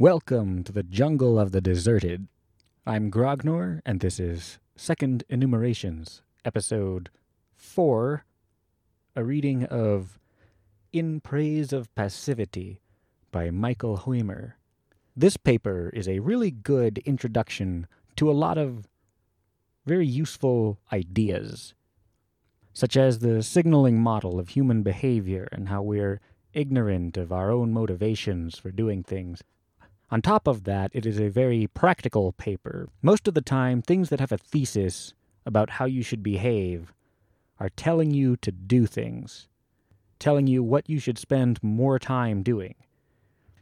Welcome to the jungle of the deserted. I'm Grognor, and this is Second Enumerations, episode 4, a reading of In Praise of Passivity by Michael Huemer. This paper is a really good introduction to a lot of very useful ideas, such as the signaling model of human behavior and how we're ignorant of our own motivations for doing things. On top of that, it is a very practical paper. Most of the time, things that have a thesis about how you should behave are telling you to do things, telling you what you should spend more time doing.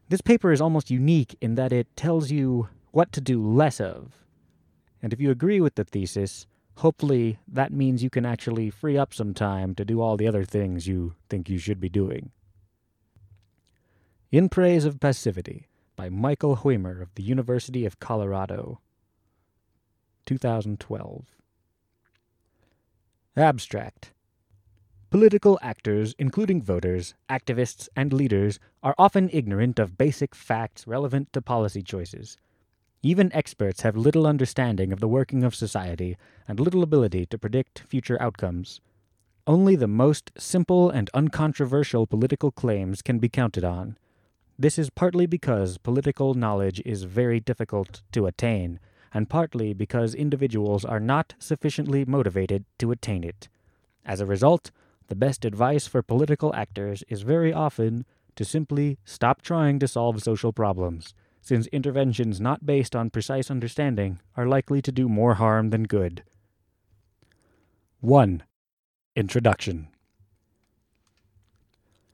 This paper is almost unique in that it tells you what to do less of. And if you agree with the thesis, hopefully that means you can actually free up some time to do all the other things you think you should be doing. In Praise of Passivity by Michael Huemer of the University of Colorado. 2012. Abstract. Political actors, including voters, activists, and leaders, are often ignorant of basic facts relevant to policy choices. Even experts have little understanding of the working of society and little ability to predict future outcomes. Only the most simple and uncontroversial political claims can be counted on. This is partly because political knowledge is very difficult to attain, and partly because individuals are not sufficiently motivated to attain it. As a result, the best advice for political actors is very often to simply stop trying to solve social problems, since interventions not based on precise understanding are likely to do more harm than good. 1. Introduction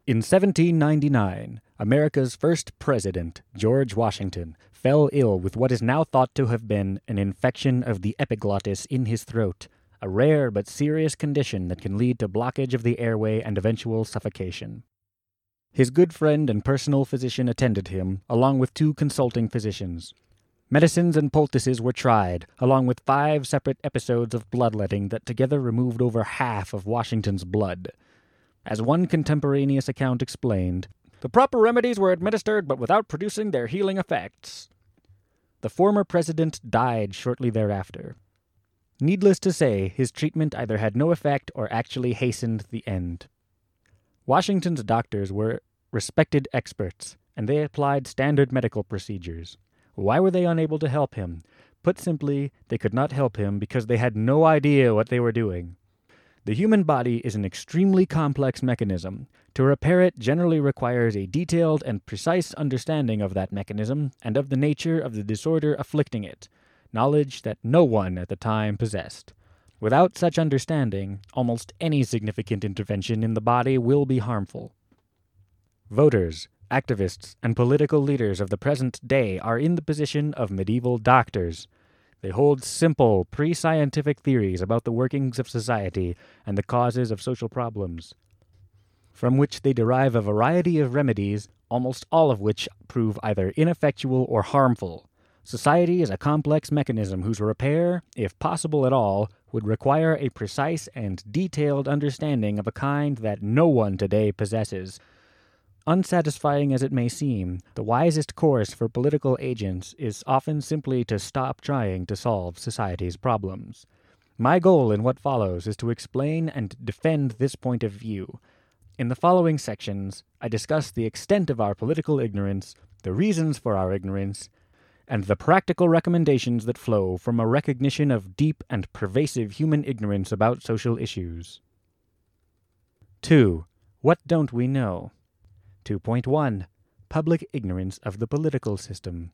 In 1799, America's first president, George Washington, fell ill with what is now thought to have been an infection of the epiglottis in his throat, a rare but serious condition that can lead to blockage of the airway and eventual suffocation. His good friend and personal physician attended him, along with two consulting physicians. Medicines and poultices were tried, along with five separate episodes of bloodletting that together removed over half of Washington's blood. As one contemporaneous account explained, the proper remedies were administered but without producing their healing effects. The former president died shortly thereafter. Needless to say, his treatment either had no effect or actually hastened the end. Washington's doctors were respected experts, and they applied standard medical procedures. Why were they unable to help him? Put simply, they could not help him because they had no idea what they were doing. The human body is an extremely complex mechanism. To repair it generally requires a detailed and precise understanding of that mechanism and of the nature of the disorder afflicting it knowledge that no one at the time possessed. Without such understanding, almost any significant intervention in the body will be harmful. Voters, activists, and political leaders of the present day are in the position of medieval doctors. They hold simple, pre scientific theories about the workings of society and the causes of social problems, from which they derive a variety of remedies, almost all of which prove either ineffectual or harmful. Society is a complex mechanism whose repair, if possible at all, would require a precise and detailed understanding of a kind that no one today possesses. Unsatisfying as it may seem, the wisest course for political agents is often simply to stop trying to solve society's problems. My goal in what follows is to explain and defend this point of view. In the following sections, I discuss the extent of our political ignorance, the reasons for our ignorance, and the practical recommendations that flow from a recognition of deep and pervasive human ignorance about social issues. 2. What don't we know? 2.1 Public ignorance of the political system.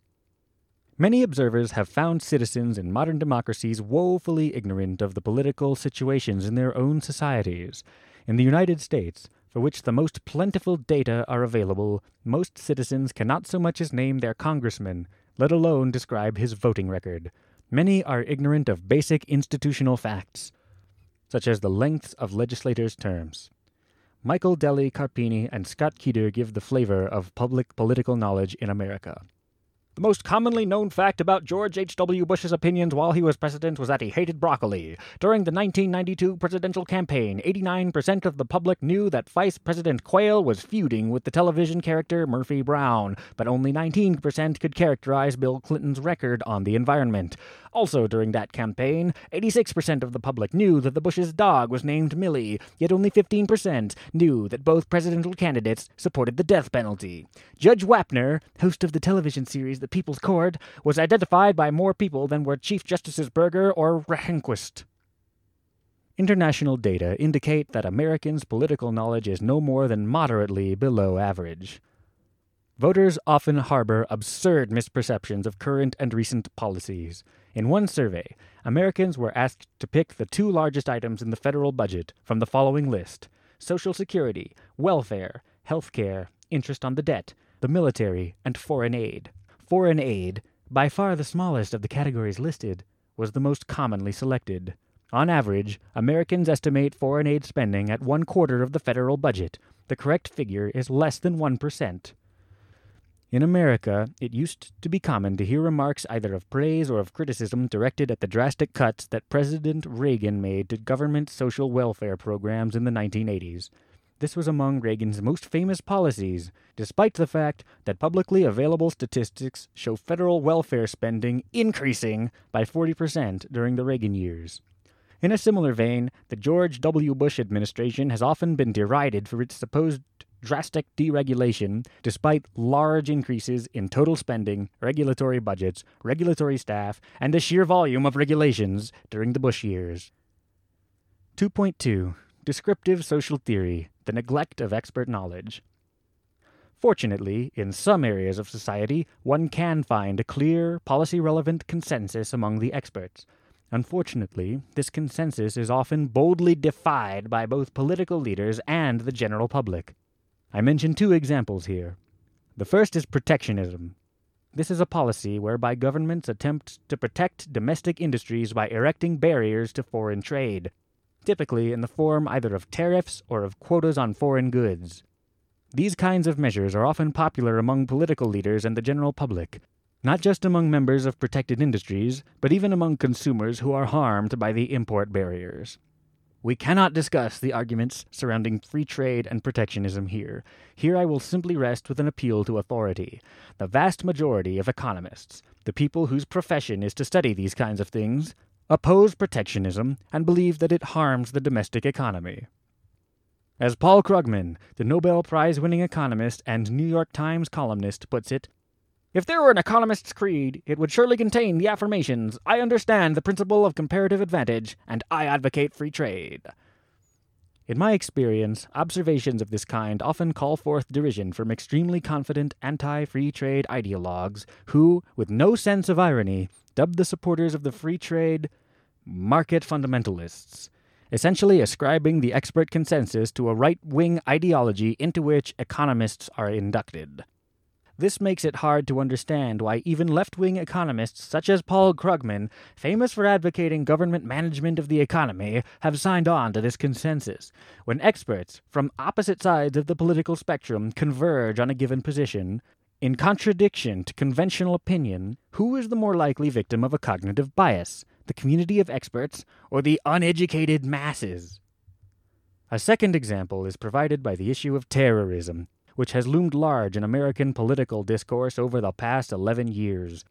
Many observers have found citizens in modern democracies woefully ignorant of the political situations in their own societies. In the United States, for which the most plentiful data are available, most citizens cannot so much as name their congressman, let alone describe his voting record. Many are ignorant of basic institutional facts, such as the lengths of legislators' terms. Michael Delli Carpini and Scott Keeter give the flavor of public political knowledge in America. The most commonly known fact about George H.W. Bush's opinions while he was president was that he hated broccoli. During the 1992 presidential campaign, 89% of the public knew that Vice President Quayle was feuding with the television character Murphy Brown, but only 19% could characterize Bill Clinton's record on the environment. Also, during that campaign, 86% of the public knew that the Bush's dog was named Millie, yet only 15% knew that both presidential candidates supported the death penalty. Judge Wapner, host of the television series The People's Court, was identified by more people than were Chief Justices Burger or Rehnquist. International data indicate that Americans' political knowledge is no more than moderately below average. Voters often harbor absurd misperceptions of current and recent policies. In one survey, Americans were asked to pick the two largest items in the federal budget from the following list Social Security, welfare, health care, interest on the debt, the military, and foreign aid. Foreign aid, by far the smallest of the categories listed, was the most commonly selected. On average, Americans estimate foreign aid spending at one quarter of the federal budget. The correct figure is less than 1%. In America, it used to be common to hear remarks either of praise or of criticism directed at the drastic cuts that President Reagan made to government social welfare programs in the 1980s. This was among Reagan's most famous policies, despite the fact that publicly available statistics show federal welfare spending increasing by 40% during the Reagan years. In a similar vein, the George W. Bush administration has often been derided for its supposed drastic deregulation despite large increases in total spending, regulatory budgets, regulatory staff, and the sheer volume of regulations during the Bush years. 2.2 Descriptive Social Theory The Neglect of Expert Knowledge. Fortunately, in some areas of society, one can find a clear, policy relevant consensus among the experts. Unfortunately, this consensus is often boldly defied by both political leaders and the general public. I mention two examples here. The first is protectionism. This is a policy whereby governments attempt to protect domestic industries by erecting barriers to foreign trade, typically in the form either of tariffs or of quotas on foreign goods. These kinds of measures are often popular among political leaders and the general public, not just among members of protected industries, but even among consumers who are harmed by the import barriers. We cannot discuss the arguments surrounding free trade and protectionism here. Here I will simply rest with an appeal to authority. The vast majority of economists, the people whose profession is to study these kinds of things, oppose protectionism and believe that it harms the domestic economy. As Paul Krugman, the Nobel Prize winning economist and New York Times columnist, puts it, if there were an economist's creed, it would surely contain the affirmations I understand the principle of comparative advantage, and I advocate free trade. In my experience, observations of this kind often call forth derision from extremely confident anti free trade ideologues who, with no sense of irony, dub the supporters of the free trade market fundamentalists, essentially ascribing the expert consensus to a right wing ideology into which economists are inducted. This makes it hard to understand why even left wing economists such as Paul Krugman, famous for advocating government management of the economy, have signed on to this consensus. When experts from opposite sides of the political spectrum converge on a given position, in contradiction to conventional opinion, who is the more likely victim of a cognitive bias? The community of experts or the uneducated masses? A second example is provided by the issue of terrorism, which has loomed large in American political discourse over the past 11 years.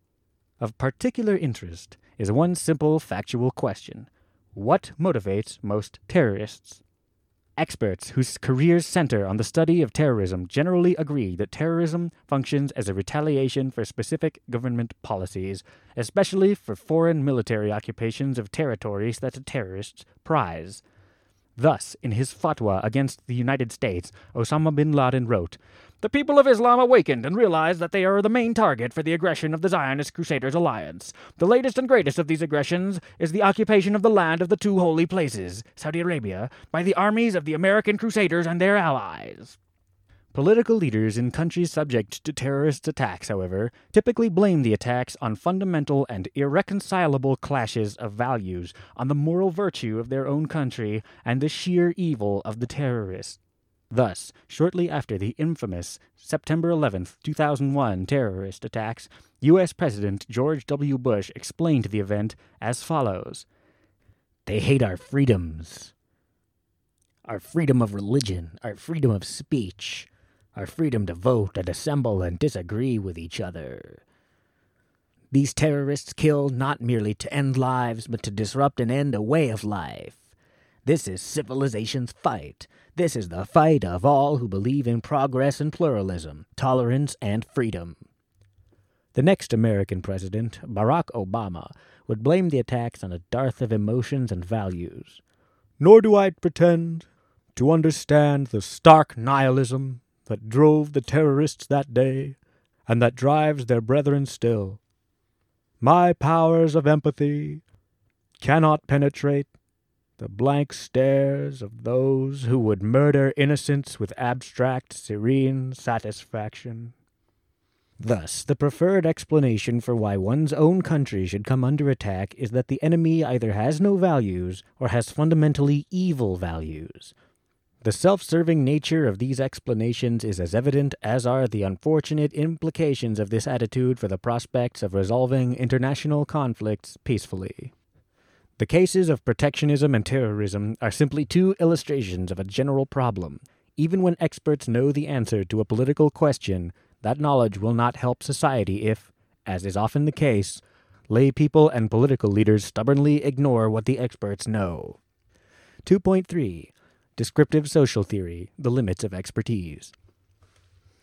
Of particular interest is one simple factual question What motivates most terrorists? Experts whose careers center on the study of terrorism generally agree that terrorism functions as a retaliation for specific government policies, especially for foreign military occupations of territories that the terrorists prize. Thus, in his fatwa against the United States, Osama bin Laden wrote, The people of Islam awakened and realized that they are the main target for the aggression of the Zionist Crusaders Alliance. The latest and greatest of these aggressions is the occupation of the land of the two holy places, Saudi Arabia, by the armies of the American Crusaders and their allies. Political leaders in countries subject to terrorist attacks, however, typically blame the attacks on fundamental and irreconcilable clashes of values, on the moral virtue of their own country, and the sheer evil of the terrorists. Thus, shortly after the infamous September 11, 2001 terrorist attacks, U.S. President George W. Bush explained the event as follows They hate our freedoms. Our freedom of religion, our freedom of speech, our freedom to vote and assemble and disagree with each other. These terrorists kill not merely to end lives, but to disrupt and end a way of life. This is civilization's fight. This is the fight of all who believe in progress and pluralism, tolerance and freedom. The next American president, Barack Obama, would blame the attacks on a dearth of emotions and values. Nor do I pretend to understand the stark nihilism that drove the terrorists that day, and that drives their brethren still. My powers of empathy cannot penetrate the blank stares of those who would murder innocents with abstract, serene satisfaction. Thus, the preferred explanation for why one's own country should come under attack is that the enemy either has no values or has fundamentally evil values, the self serving nature of these explanations is as evident as are the unfortunate implications of this attitude for the prospects of resolving international conflicts peacefully. The cases of protectionism and terrorism are simply two illustrations of a general problem. Even when experts know the answer to a political question, that knowledge will not help society if, as is often the case, lay people and political leaders stubbornly ignore what the experts know. 2.3 Descriptive Social Theory The Limits of Expertise.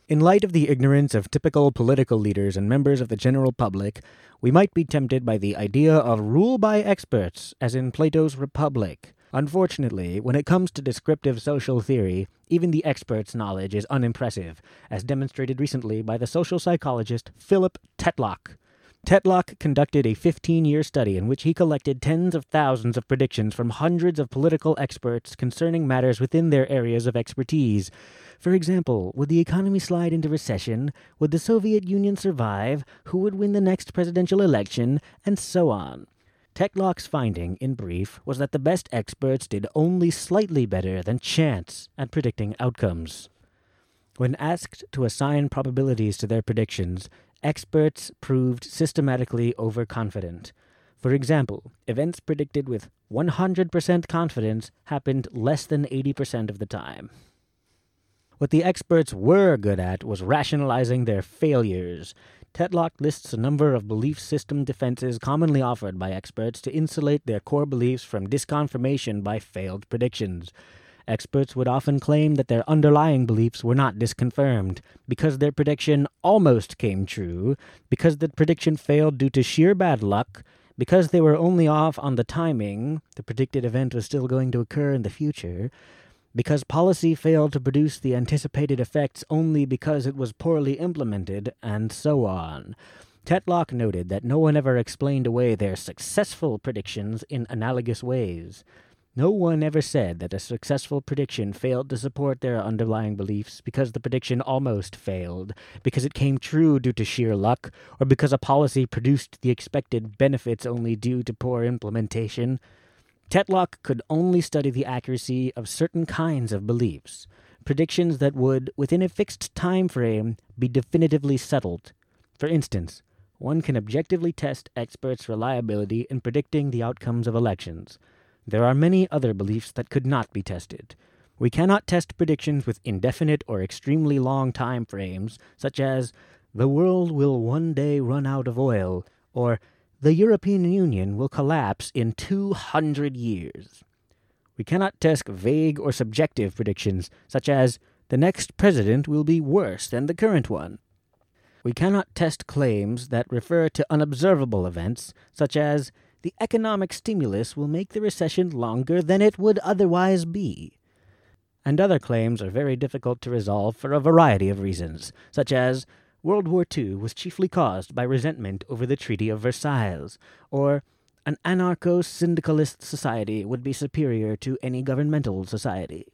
In light of the ignorance of typical political leaders and members of the general public, we might be tempted by the idea of rule by experts, as in Plato's Republic. Unfortunately, when it comes to descriptive social theory, even the expert's knowledge is unimpressive, as demonstrated recently by the social psychologist Philip Tetlock. Tetlock conducted a 15 year study in which he collected tens of thousands of predictions from hundreds of political experts concerning matters within their areas of expertise. For example, would the economy slide into recession? Would the Soviet Union survive? Who would win the next presidential election? And so on. Tetlock's finding, in brief, was that the best experts did only slightly better than chance at predicting outcomes. When asked to assign probabilities to their predictions, experts proved systematically overconfident. For example, events predicted with 100% confidence happened less than 80% of the time. What the experts were good at was rationalizing their failures. Tetlock lists a number of belief system defenses commonly offered by experts to insulate their core beliefs from disconfirmation by failed predictions. Experts would often claim that their underlying beliefs were not disconfirmed, because their prediction almost came true, because the prediction failed due to sheer bad luck, because they were only off on the timing, the predicted event was still going to occur in the future, because policy failed to produce the anticipated effects only because it was poorly implemented, and so on. Tetlock noted that no one ever explained away their successful predictions in analogous ways. No one ever said that a successful prediction failed to support their underlying beliefs because the prediction almost failed, because it came true due to sheer luck, or because a policy produced the expected benefits only due to poor implementation. Tetlock could only study the accuracy of certain kinds of beliefs, predictions that would, within a fixed time frame, be definitively settled. For instance, one can objectively test experts' reliability in predicting the outcomes of elections. There are many other beliefs that could not be tested. We cannot test predictions with indefinite or extremely long time frames, such as, the world will one day run out of oil, or the European Union will collapse in 200 years. We cannot test vague or subjective predictions, such as, the next president will be worse than the current one. We cannot test claims that refer to unobservable events, such as, the economic stimulus will make the recession longer than it would otherwise be. And other claims are very difficult to resolve for a variety of reasons, such as World War II was chiefly caused by resentment over the Treaty of Versailles, or an anarcho syndicalist society would be superior to any governmental society.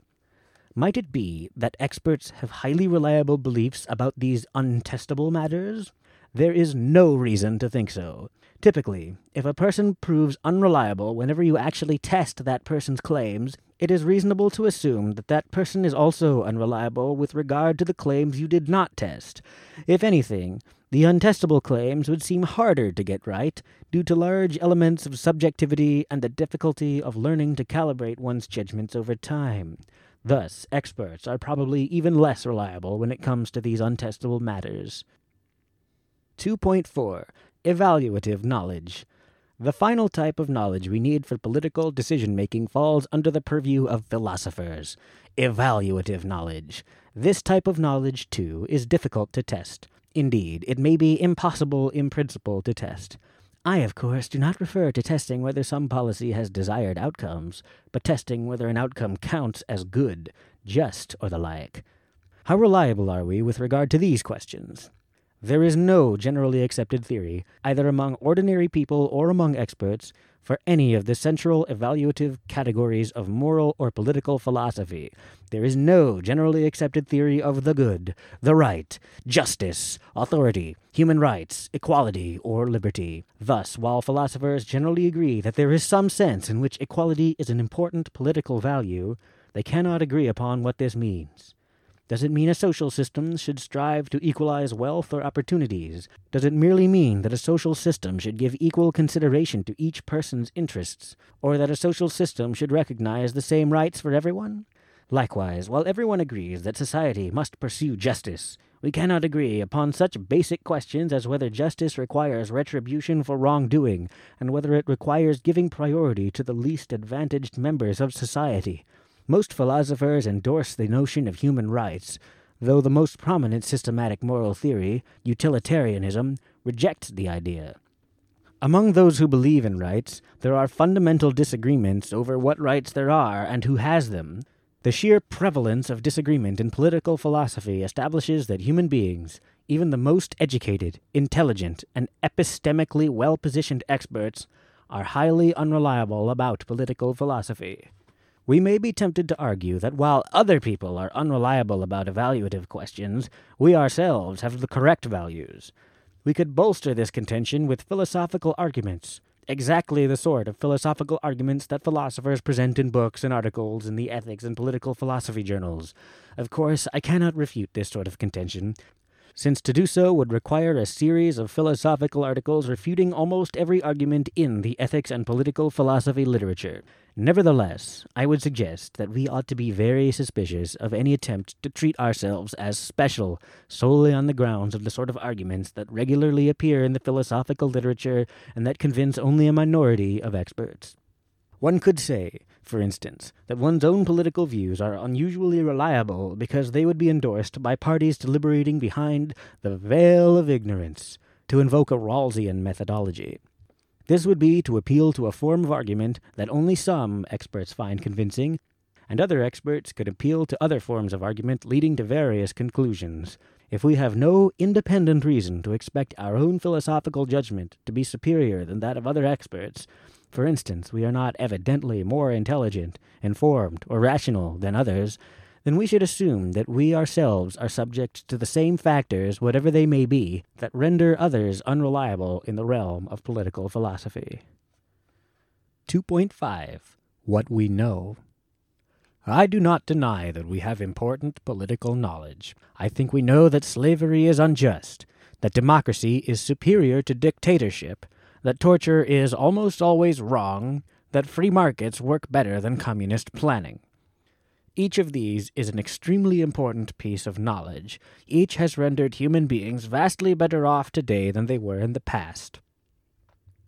Might it be that experts have highly reliable beliefs about these untestable matters? There is no reason to think so. Typically, if a person proves unreliable whenever you actually test that person's claims, it is reasonable to assume that that person is also unreliable with regard to the claims you did not test. If anything, the untestable claims would seem harder to get right due to large elements of subjectivity and the difficulty of learning to calibrate one's judgments over time. Thus, experts are probably even less reliable when it comes to these untestable matters. 2.4 Evaluative Knowledge the final type of knowledge we need for political decision making falls under the purview of philosophers evaluative knowledge. This type of knowledge, too, is difficult to test. Indeed, it may be impossible in principle to test. I, of course, do not refer to testing whether some policy has desired outcomes, but testing whether an outcome counts as good, just, or the like. How reliable are we with regard to these questions? There is no generally accepted theory, either among ordinary people or among experts, for any of the central evaluative categories of moral or political philosophy. There is no generally accepted theory of the good, the right, justice, authority, human rights, equality, or liberty. Thus, while philosophers generally agree that there is some sense in which equality is an important political value, they cannot agree upon what this means. Does it mean a social system should strive to equalize wealth or opportunities? Does it merely mean that a social system should give equal consideration to each person's interests, or that a social system should recognize the same rights for everyone? Likewise, while everyone agrees that society must pursue justice, we cannot agree upon such basic questions as whether justice requires retribution for wrongdoing, and whether it requires giving priority to the least advantaged members of society. Most philosophers endorse the notion of human rights, though the most prominent systematic moral theory, utilitarianism, rejects the idea. Among those who believe in rights, there are fundamental disagreements over what rights there are and who has them. The sheer prevalence of disagreement in political philosophy establishes that human beings, even the most educated, intelligent, and epistemically well positioned experts, are highly unreliable about political philosophy. We may be tempted to argue that while other people are unreliable about evaluative questions, we ourselves have the correct values. We could bolster this contention with philosophical arguments, exactly the sort of philosophical arguments that philosophers present in books and articles in the ethics and political philosophy journals. Of course, I cannot refute this sort of contention, since to do so would require a series of philosophical articles refuting almost every argument in the ethics and political philosophy literature. Nevertheless, I would suggest that we ought to be very suspicious of any attempt to treat ourselves as special solely on the grounds of the sort of arguments that regularly appear in the philosophical literature and that convince only a minority of experts. One could say, for instance, that one's own political views are unusually reliable because they would be endorsed by parties deliberating behind the veil of ignorance, to invoke a Rawlsian methodology. This would be to appeal to a form of argument that only some experts find convincing, and other experts could appeal to other forms of argument leading to various conclusions. If we have no independent reason to expect our own philosophical judgment to be superior than that of other experts, for instance, we are not evidently more intelligent, informed, or rational than others, then we should assume that we ourselves are subject to the same factors, whatever they may be, that render others unreliable in the realm of political philosophy. 2.5 What We Know I do not deny that we have important political knowledge. I think we know that slavery is unjust, that democracy is superior to dictatorship, that torture is almost always wrong, that free markets work better than communist planning. Each of these is an extremely important piece of knowledge. Each has rendered human beings vastly better off today than they were in the past.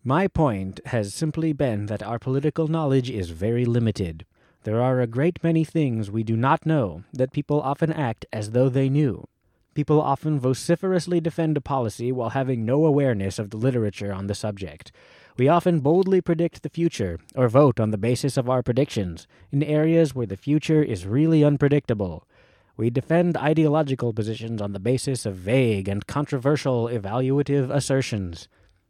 My point has simply been that our political knowledge is very limited. There are a great many things we do not know that people often act as though they knew. People often vociferously defend a policy while having no awareness of the literature on the subject. We often boldly predict the future, or vote on the basis of our predictions, in areas where the future is really unpredictable. We defend ideological positions on the basis of vague and controversial evaluative assertions.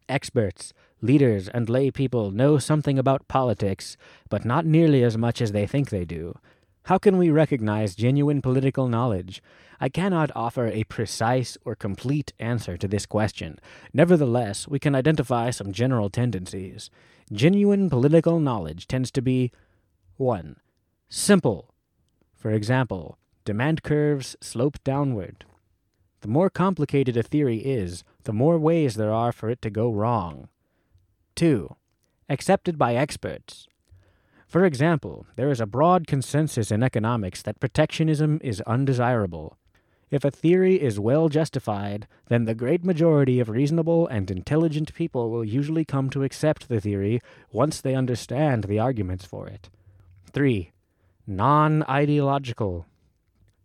Experts, leaders, and lay people know something about politics, but not nearly as much as they think they do. How can we recognize genuine political knowledge? I cannot offer a precise or complete answer to this question. Nevertheless, we can identify some general tendencies. Genuine political knowledge tends to be 1. simple. For example, demand curves slope downward. The more complicated a theory is, the more ways there are for it to go wrong. 2. Accepted by experts. For example, there is a broad consensus in economics that protectionism is undesirable. If a theory is well justified, then the great majority of reasonable and intelligent people will usually come to accept the theory once they understand the arguments for it. 3. Non ideological.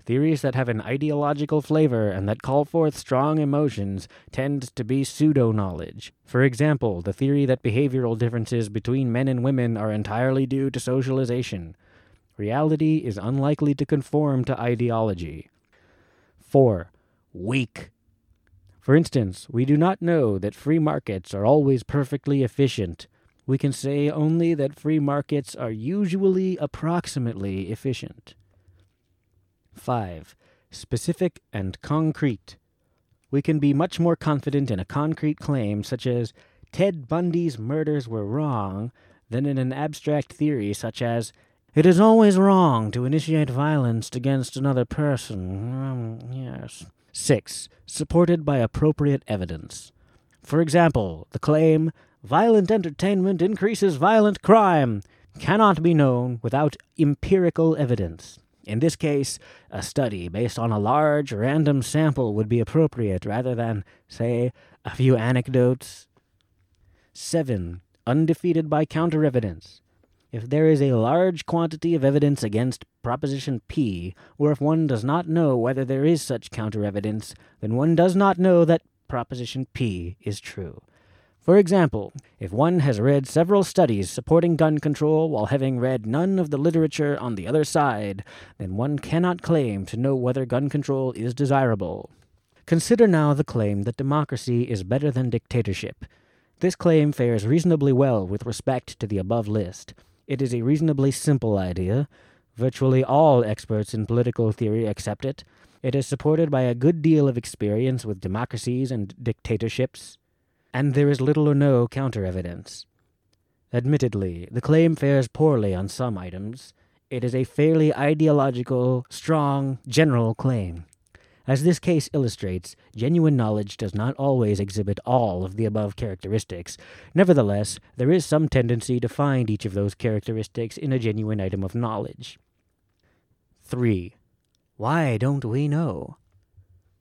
Theories that have an ideological flavor and that call forth strong emotions tend to be pseudo knowledge. For example, the theory that behavioral differences between men and women are entirely due to socialization. Reality is unlikely to conform to ideology. 4. Weak. For instance, we do not know that free markets are always perfectly efficient. We can say only that free markets are usually approximately efficient. 5. Specific and concrete. We can be much more confident in a concrete claim, such as Ted Bundy's murders were wrong, than in an abstract theory such as it is always wrong to initiate violence against another person. Um, yes. 6. Supported by appropriate evidence. For example, the claim, violent entertainment increases violent crime, cannot be known without empirical evidence. In this case, a study based on a large random sample would be appropriate rather than, say, a few anecdotes. 7. Undefeated by counter evidence. If there is a large quantity of evidence against proposition P, or if one does not know whether there is such counter evidence, then one does not know that proposition P is true. For example, if one has read several studies supporting gun control while having read none of the literature on the other side, then one cannot claim to know whether gun control is desirable. Consider now the claim that democracy is better than dictatorship. This claim fares reasonably well with respect to the above list. It is a reasonably simple idea. Virtually all experts in political theory accept it. It is supported by a good deal of experience with democracies and dictatorships, and there is little or no counter evidence. Admittedly, the claim fares poorly on some items. It is a fairly ideological, strong, general claim. As this case illustrates, genuine knowledge does not always exhibit all of the above characteristics. Nevertheless, there is some tendency to find each of those characteristics in a genuine item of knowledge. 3. Why don't we know?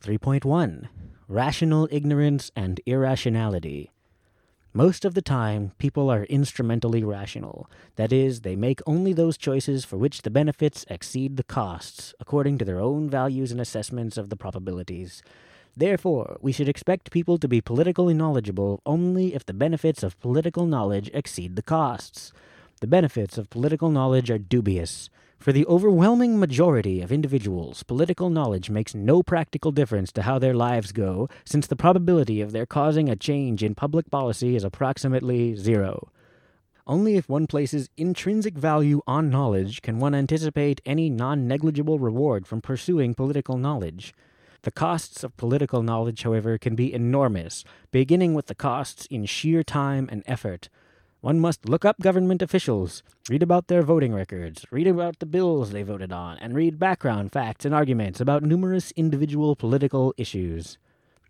3.1 Rational Ignorance and Irrationality. Most of the time, people are instrumentally rational. That is, they make only those choices for which the benefits exceed the costs, according to their own values and assessments of the probabilities. Therefore, we should expect people to be politically knowledgeable only if the benefits of political knowledge exceed the costs. The benefits of political knowledge are dubious. For the overwhelming majority of individuals, political knowledge makes no practical difference to how their lives go, since the probability of their causing a change in public policy is approximately zero. Only if one places intrinsic value on knowledge can one anticipate any non negligible reward from pursuing political knowledge. The costs of political knowledge, however, can be enormous, beginning with the costs in sheer time and effort. One must look up government officials, read about their voting records, read about the bills they voted on, and read background facts and arguments about numerous individual political issues.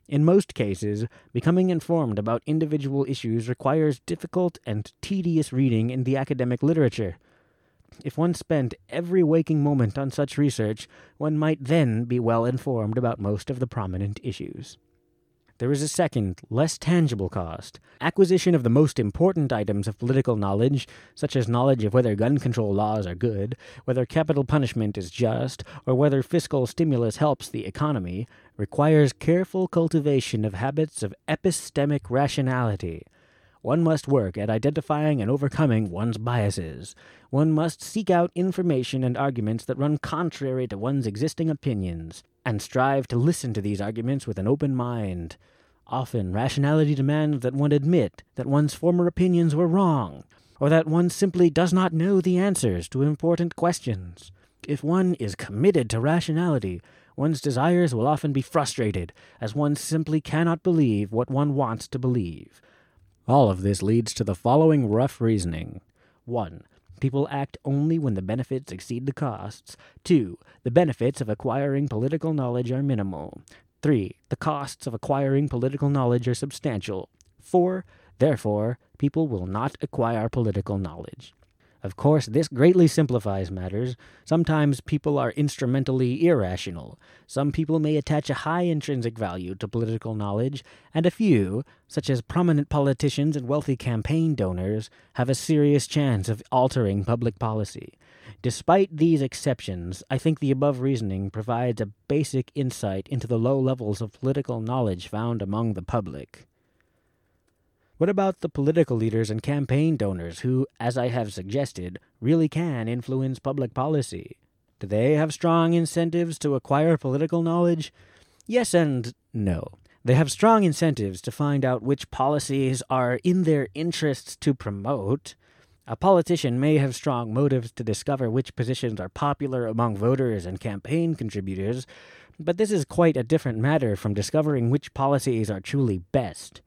In most cases, becoming informed about individual issues requires difficult and tedious reading in the academic literature. If one spent every waking moment on such research, one might then be well informed about most of the prominent issues. There is a second, less tangible cost acquisition of the most important items of political knowledge, such as knowledge of whether gun control laws are good, whether capital punishment is just, or whether fiscal stimulus helps the economy, requires careful cultivation of habits of epistemic rationality. One must work at identifying and overcoming one's biases. One must seek out information and arguments that run contrary to one's existing opinions, and strive to listen to these arguments with an open mind. Often, rationality demands that one admit that one's former opinions were wrong, or that one simply does not know the answers to important questions. If one is committed to rationality, one's desires will often be frustrated, as one simply cannot believe what one wants to believe. All of this leads to the following rough reasoning 1. People act only when the benefits exceed the costs. 2. The benefits of acquiring political knowledge are minimal. 3. The costs of acquiring political knowledge are substantial. 4. Therefore, people will not acquire political knowledge. Of course, this greatly simplifies matters. Sometimes people are instrumentally irrational. Some people may attach a high intrinsic value to political knowledge, and a few, such as prominent politicians and wealthy campaign donors, have a serious chance of altering public policy. Despite these exceptions, I think the above reasoning provides a basic insight into the low levels of political knowledge found among the public. What about the political leaders and campaign donors who, as I have suggested, really can influence public policy? Do they have strong incentives to acquire political knowledge? Yes and no. They have strong incentives to find out which policies are in their interests to promote. A politician may have strong motives to discover which positions are popular among voters and campaign contributors, but this is quite a different matter from discovering which policies are truly best.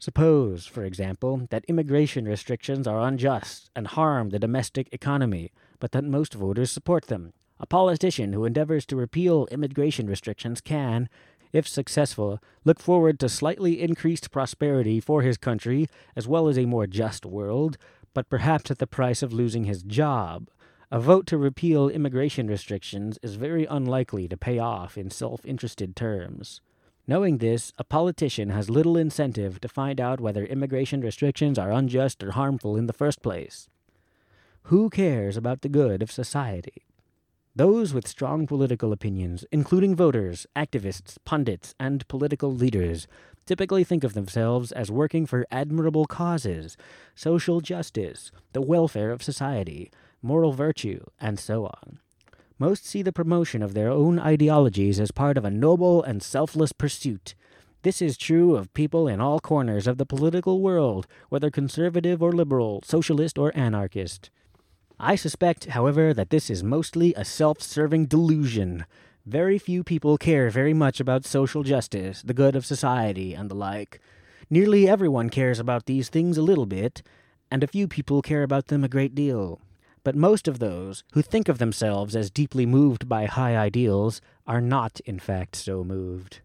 Suppose, for example, that immigration restrictions are unjust and harm the domestic economy, but that most voters support them. A politician who endeavors to repeal immigration restrictions can, if successful, look forward to slightly increased prosperity for his country as well as a more just world, but perhaps at the price of losing his job. A vote to repeal immigration restrictions is very unlikely to pay off in self interested terms. Knowing this, a politician has little incentive to find out whether immigration restrictions are unjust or harmful in the first place. Who cares about the good of society? Those with strong political opinions, including voters, activists, pundits, and political leaders, typically think of themselves as working for admirable causes, social justice, the welfare of society, moral virtue, and so on. Most see the promotion of their own ideologies as part of a noble and selfless pursuit. This is true of people in all corners of the political world, whether conservative or liberal, socialist or anarchist. I suspect, however, that this is mostly a self serving delusion. Very few people care very much about social justice, the good of society, and the like. Nearly everyone cares about these things a little bit, and a few people care about them a great deal. But most of those who think of themselves as deeply moved by high ideals are not, in fact, so moved.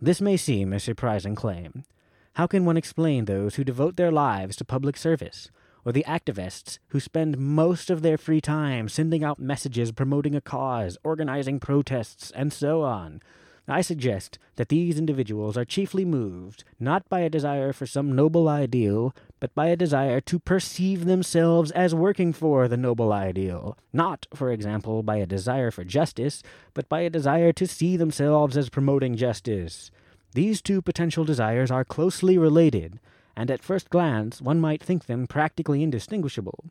This may seem a surprising claim. How can one explain those who devote their lives to public service, or the activists who spend most of their free time sending out messages promoting a cause, organizing protests, and so on, I suggest that these individuals are chiefly moved not by a desire for some noble ideal, but by a desire to perceive themselves as working for the noble ideal. Not, for example, by a desire for justice, but by a desire to see themselves as promoting justice. These two potential desires are closely related, and at first glance one might think them practically indistinguishable.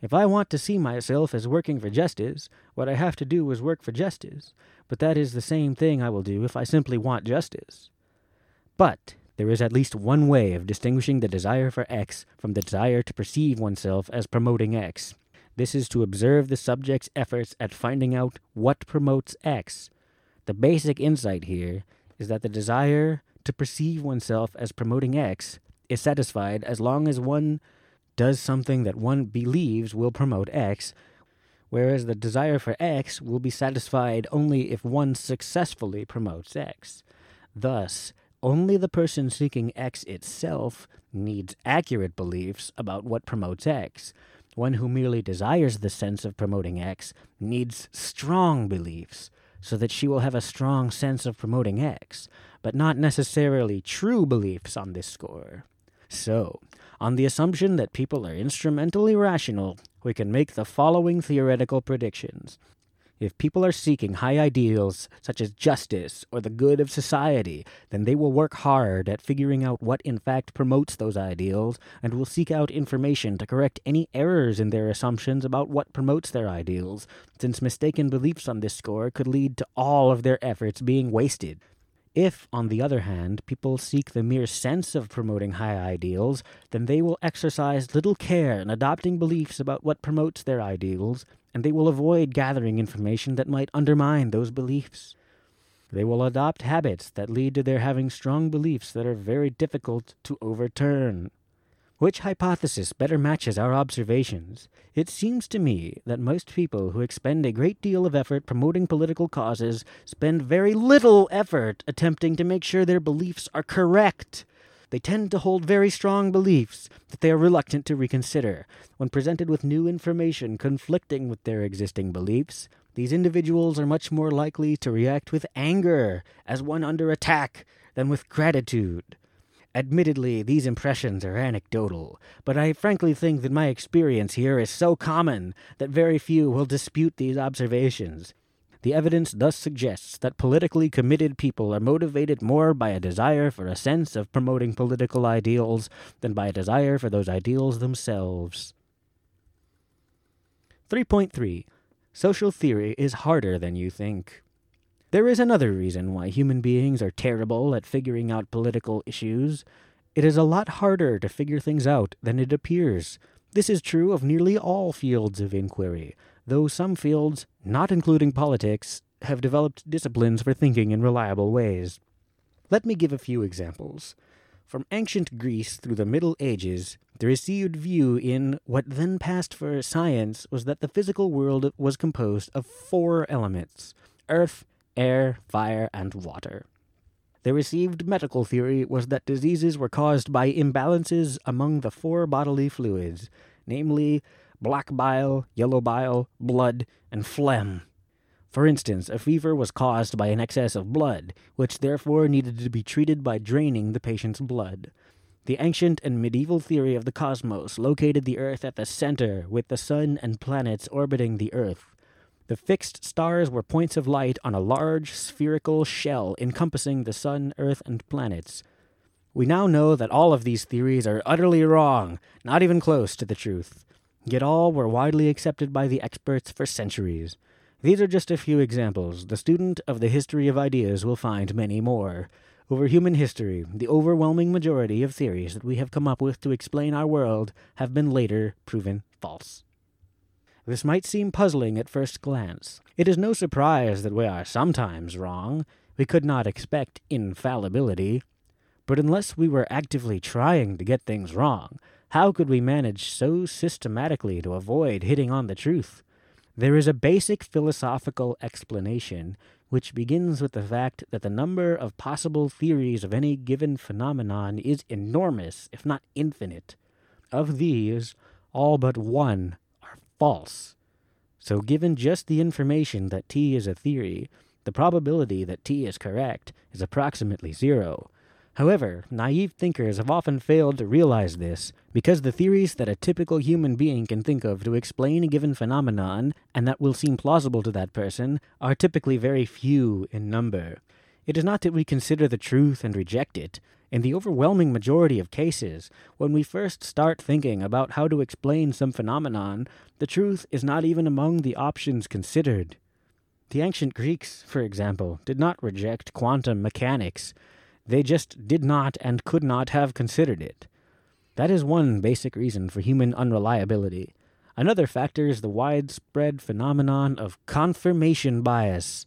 If I want to see myself as working for justice, what I have to do is work for justice, but that is the same thing I will do if I simply want justice. But there is at least one way of distinguishing the desire for X from the desire to perceive oneself as promoting X. This is to observe the subject's efforts at finding out what promotes X. The basic insight here is that the desire to perceive oneself as promoting X is satisfied as long as one does something that one believes will promote X, whereas the desire for X will be satisfied only if one successfully promotes X. Thus, only the person seeking X itself needs accurate beliefs about what promotes X. One who merely desires the sense of promoting X needs strong beliefs, so that she will have a strong sense of promoting X, but not necessarily true beliefs on this score. So, on the assumption that people are instrumentally rational, we can make the following theoretical predictions. If people are seeking high ideals, such as justice or the good of society, then they will work hard at figuring out what in fact promotes those ideals, and will seek out information to correct any errors in their assumptions about what promotes their ideals, since mistaken beliefs on this score could lead to all of their efforts being wasted. If, on the other hand, people seek the mere sense of promoting high ideals, then they will exercise little care in adopting beliefs about what promotes their ideals, and they will avoid gathering information that might undermine those beliefs. They will adopt habits that lead to their having strong beliefs that are very difficult to overturn. Which hypothesis better matches our observations? It seems to me that most people who expend a great deal of effort promoting political causes spend very little effort attempting to make sure their beliefs are correct. They tend to hold very strong beliefs that they are reluctant to reconsider. When presented with new information conflicting with their existing beliefs, these individuals are much more likely to react with anger as one under attack than with gratitude. Admittedly, these impressions are anecdotal, but I frankly think that my experience here is so common that very few will dispute these observations. The evidence thus suggests that politically committed people are motivated more by a desire for a sense of promoting political ideals than by a desire for those ideals themselves. 3.3 Social theory is harder than you think. There is another reason why human beings are terrible at figuring out political issues. It is a lot harder to figure things out than it appears. This is true of nearly all fields of inquiry, though some fields, not including politics, have developed disciplines for thinking in reliable ways. Let me give a few examples. From ancient Greece through the Middle Ages, the received view in what then passed for science was that the physical world was composed of four elements earth, air, fire, and water. The received medical theory was that diseases were caused by imbalances among the four bodily fluids, namely black bile, yellow bile, blood, and phlegm. For instance, a fever was caused by an excess of blood, which therefore needed to be treated by draining the patient's blood. The ancient and medieval theory of the cosmos located the Earth at the center, with the Sun and planets orbiting the Earth. The fixed stars were points of light on a large spherical shell encompassing the Sun, Earth, and planets. We now know that all of these theories are utterly wrong, not even close to the truth. Yet all were widely accepted by the experts for centuries. These are just a few examples. The student of the history of ideas will find many more. Over human history, the overwhelming majority of theories that we have come up with to explain our world have been later proven false. This might seem puzzling at first glance. It is no surprise that we are sometimes wrong. We could not expect infallibility. But unless we were actively trying to get things wrong, how could we manage so systematically to avoid hitting on the truth? There is a basic philosophical explanation which begins with the fact that the number of possible theories of any given phenomenon is enormous, if not infinite. Of these, all but one false. So, given just the information that T is a theory, the probability that T is correct is approximately zero. However, naive thinkers have often failed to realize this because the theories that a typical human being can think of to explain a given phenomenon and that will seem plausible to that person are typically very few in number. It is not that we consider the truth and reject it, in the overwhelming majority of cases, when we first start thinking about how to explain some phenomenon, the truth is not even among the options considered. The ancient Greeks, for example, did not reject quantum mechanics. They just did not and could not have considered it. That is one basic reason for human unreliability. Another factor is the widespread phenomenon of confirmation bias.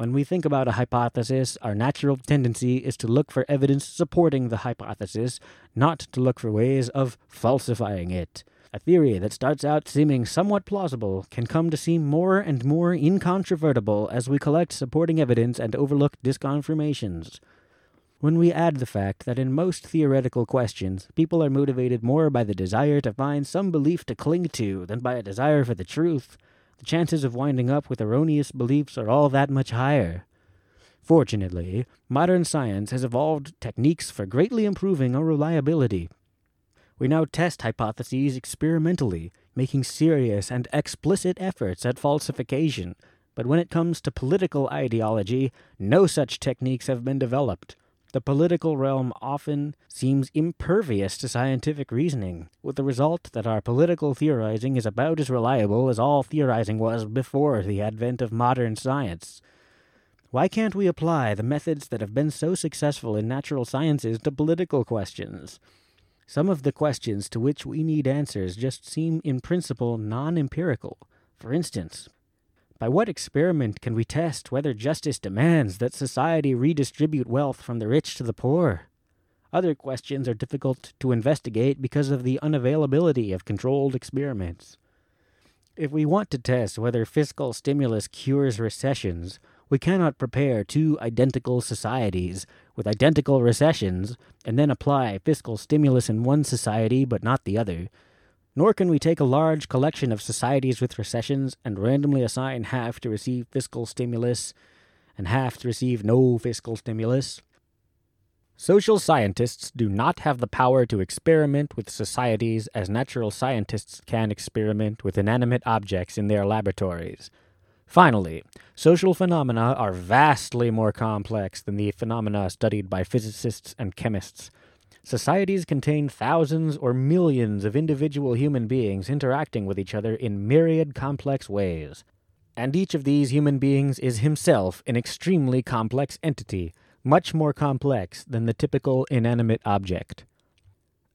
When we think about a hypothesis, our natural tendency is to look for evidence supporting the hypothesis, not to look for ways of falsifying it. A theory that starts out seeming somewhat plausible can come to seem more and more incontrovertible as we collect supporting evidence and overlook disconfirmations. When we add the fact that in most theoretical questions, people are motivated more by the desire to find some belief to cling to than by a desire for the truth, the chances of winding up with erroneous beliefs are all that much higher. Fortunately, modern science has evolved techniques for greatly improving our reliability. We now test hypotheses experimentally, making serious and explicit efforts at falsification. But when it comes to political ideology, no such techniques have been developed. The political realm often seems impervious to scientific reasoning, with the result that our political theorizing is about as reliable as all theorizing was before the advent of modern science. Why can't we apply the methods that have been so successful in natural sciences to political questions? Some of the questions to which we need answers just seem in principle non empirical. For instance, by what experiment can we test whether justice demands that society redistribute wealth from the rich to the poor? Other questions are difficult to investigate because of the unavailability of controlled experiments. If we want to test whether fiscal stimulus cures recessions, we cannot prepare two identical societies with identical recessions and then apply fiscal stimulus in one society but not the other. Nor can we take a large collection of societies with recessions and randomly assign half to receive fiscal stimulus and half to receive no fiscal stimulus. Social scientists do not have the power to experiment with societies as natural scientists can experiment with inanimate objects in their laboratories. Finally, social phenomena are vastly more complex than the phenomena studied by physicists and chemists. Societies contain thousands or millions of individual human beings interacting with each other in myriad complex ways. And each of these human beings is himself an extremely complex entity, much more complex than the typical inanimate object.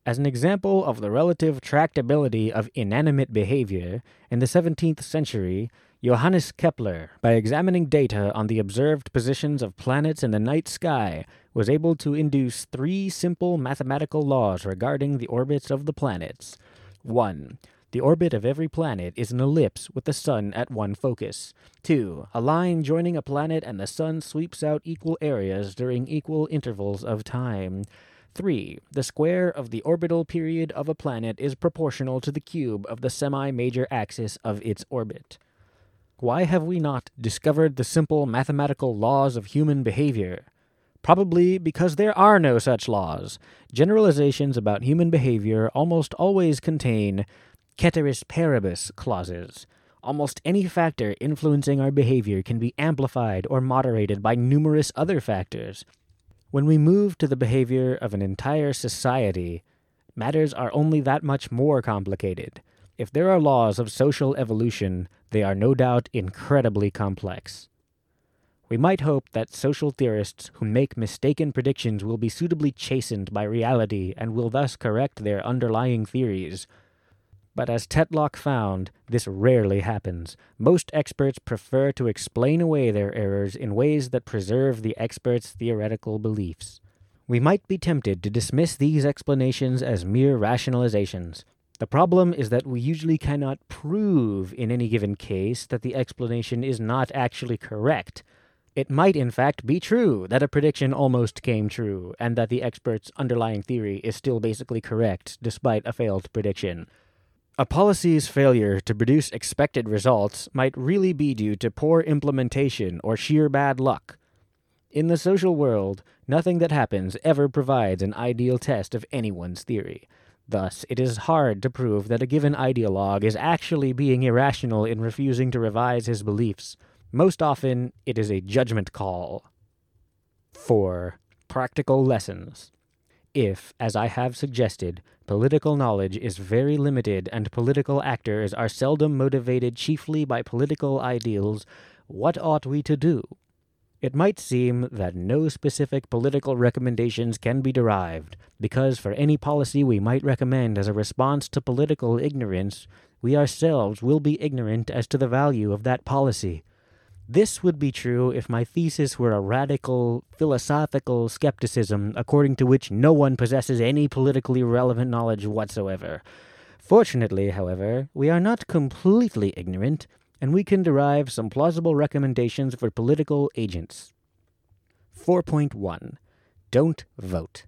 As an example of the relative tractability of inanimate behavior, in the 17th century, Johannes Kepler, by examining data on the observed positions of planets in the night sky, was able to induce three simple mathematical laws regarding the orbits of the planets. 1. The orbit of every planet is an ellipse with the sun at one focus. 2. A line joining a planet and the sun sweeps out equal areas during equal intervals of time. 3. The square of the orbital period of a planet is proportional to the cube of the semi major axis of its orbit. Why have we not discovered the simple mathematical laws of human behavior? Probably because there are no such laws. Generalizations about human behavior almost always contain ceteris paribus clauses. Almost any factor influencing our behavior can be amplified or moderated by numerous other factors. When we move to the behavior of an entire society, matters are only that much more complicated. If there are laws of social evolution, they are no doubt incredibly complex. We might hope that social theorists who make mistaken predictions will be suitably chastened by reality and will thus correct their underlying theories. But as Tetlock found, this rarely happens. Most experts prefer to explain away their errors in ways that preserve the expert's theoretical beliefs. We might be tempted to dismiss these explanations as mere rationalizations, the problem is that we usually cannot prove in any given case that the explanation is not actually correct. It might, in fact, be true that a prediction almost came true, and that the expert's underlying theory is still basically correct despite a failed prediction. A policy's failure to produce expected results might really be due to poor implementation or sheer bad luck. In the social world, nothing that happens ever provides an ideal test of anyone's theory. Thus, it is hard to prove that a given ideologue is actually being irrational in refusing to revise his beliefs. Most often, it is a judgment call. 4. Practical lessons. If, as I have suggested, political knowledge is very limited and political actors are seldom motivated chiefly by political ideals, what ought we to do? It might seem that no specific political recommendations can be derived, because for any policy we might recommend as a response to political ignorance, we ourselves will be ignorant as to the value of that policy. This would be true if my thesis were a radical, philosophical skepticism according to which no one possesses any politically relevant knowledge whatsoever. Fortunately, however, we are not completely ignorant, and we can derive some plausible recommendations for political agents. 4.1 Don't vote.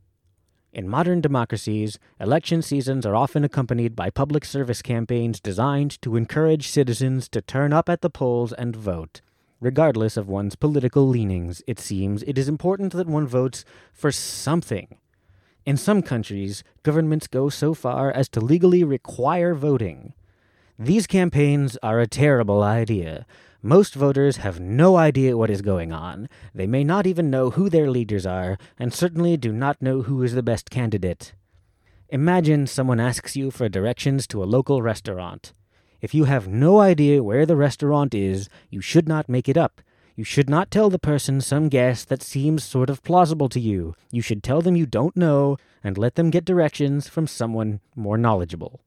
In modern democracies, election seasons are often accompanied by public service campaigns designed to encourage citizens to turn up at the polls and vote. Regardless of one's political leanings, it seems it is important that one votes for something. In some countries, governments go so far as to legally require voting. These campaigns are a terrible idea. Most voters have no idea what is going on. They may not even know who their leaders are, and certainly do not know who is the best candidate. Imagine someone asks you for directions to a local restaurant. If you have no idea where the restaurant is, you should not make it up. You should not tell the person some guess that seems sort of plausible to you. You should tell them you don't know and let them get directions from someone more knowledgeable.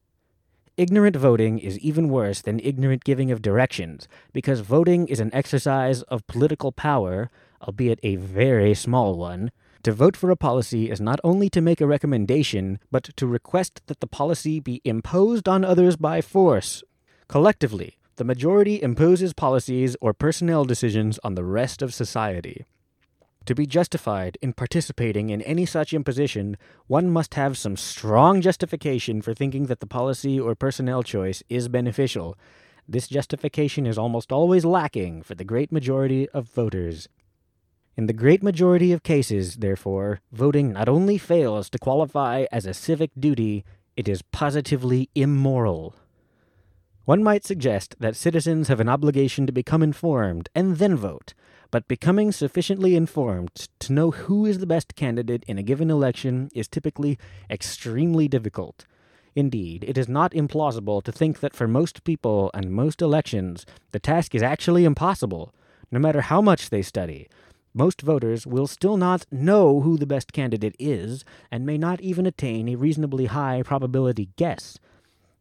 Ignorant voting is even worse than ignorant giving of directions, because voting is an exercise of political power, albeit a very small one, To vote for a policy is not only to make a recommendation, but to request that the policy be imposed on others by force. Collectively, the majority imposes policies or personnel decisions on the rest of society. To be justified in participating in any such imposition, one must have some strong justification for thinking that the policy or personnel choice is beneficial. This justification is almost always lacking for the great majority of voters. In the great majority of cases, therefore, voting not only fails to qualify as a civic duty, it is positively immoral. One might suggest that citizens have an obligation to become informed and then vote, but becoming sufficiently informed to know who is the best candidate in a given election is typically extremely difficult. Indeed, it is not implausible to think that for most people and most elections, the task is actually impossible, no matter how much they study, most voters will still not know who the best candidate is and may not even attain a reasonably high probability guess.